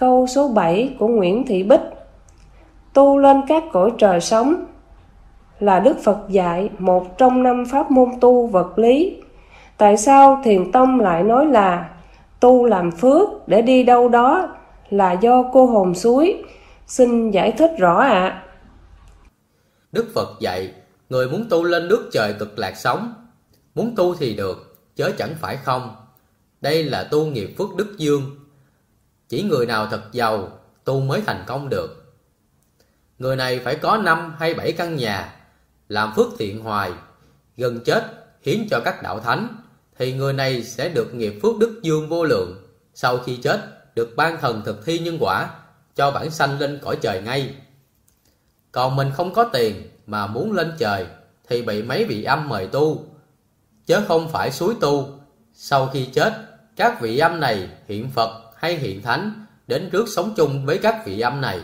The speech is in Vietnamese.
Câu số 7 của Nguyễn Thị Bích Tu lên các cõi trời sống là Đức Phật dạy một trong năm pháp môn tu vật lý. Tại sao Thiền Tông lại nói là tu làm phước để đi đâu đó là do cô hồn suối? Xin giải thích rõ ạ. À. Đức Phật dạy, người muốn tu lên nước trời cực lạc sống, muốn tu thì được, chớ chẳng phải không. Đây là tu nghiệp phước đức dương. Chỉ người nào thật giàu, tu mới thành công được. Người này phải có năm hay bảy căn nhà, làm phước thiện hoài, gần chết hiến cho các đạo thánh, thì người này sẽ được nghiệp phước đức dương vô lượng. Sau khi chết, được ban thần thực thi nhân quả, cho bản sanh lên cõi trời ngay. Còn mình không có tiền mà muốn lên trời, thì bị mấy vị âm mời tu, chớ không phải suối tu. Sau khi chết, các vị âm này hiện Phật hay hiện Thánh đến trước sống chung với các vị âm này.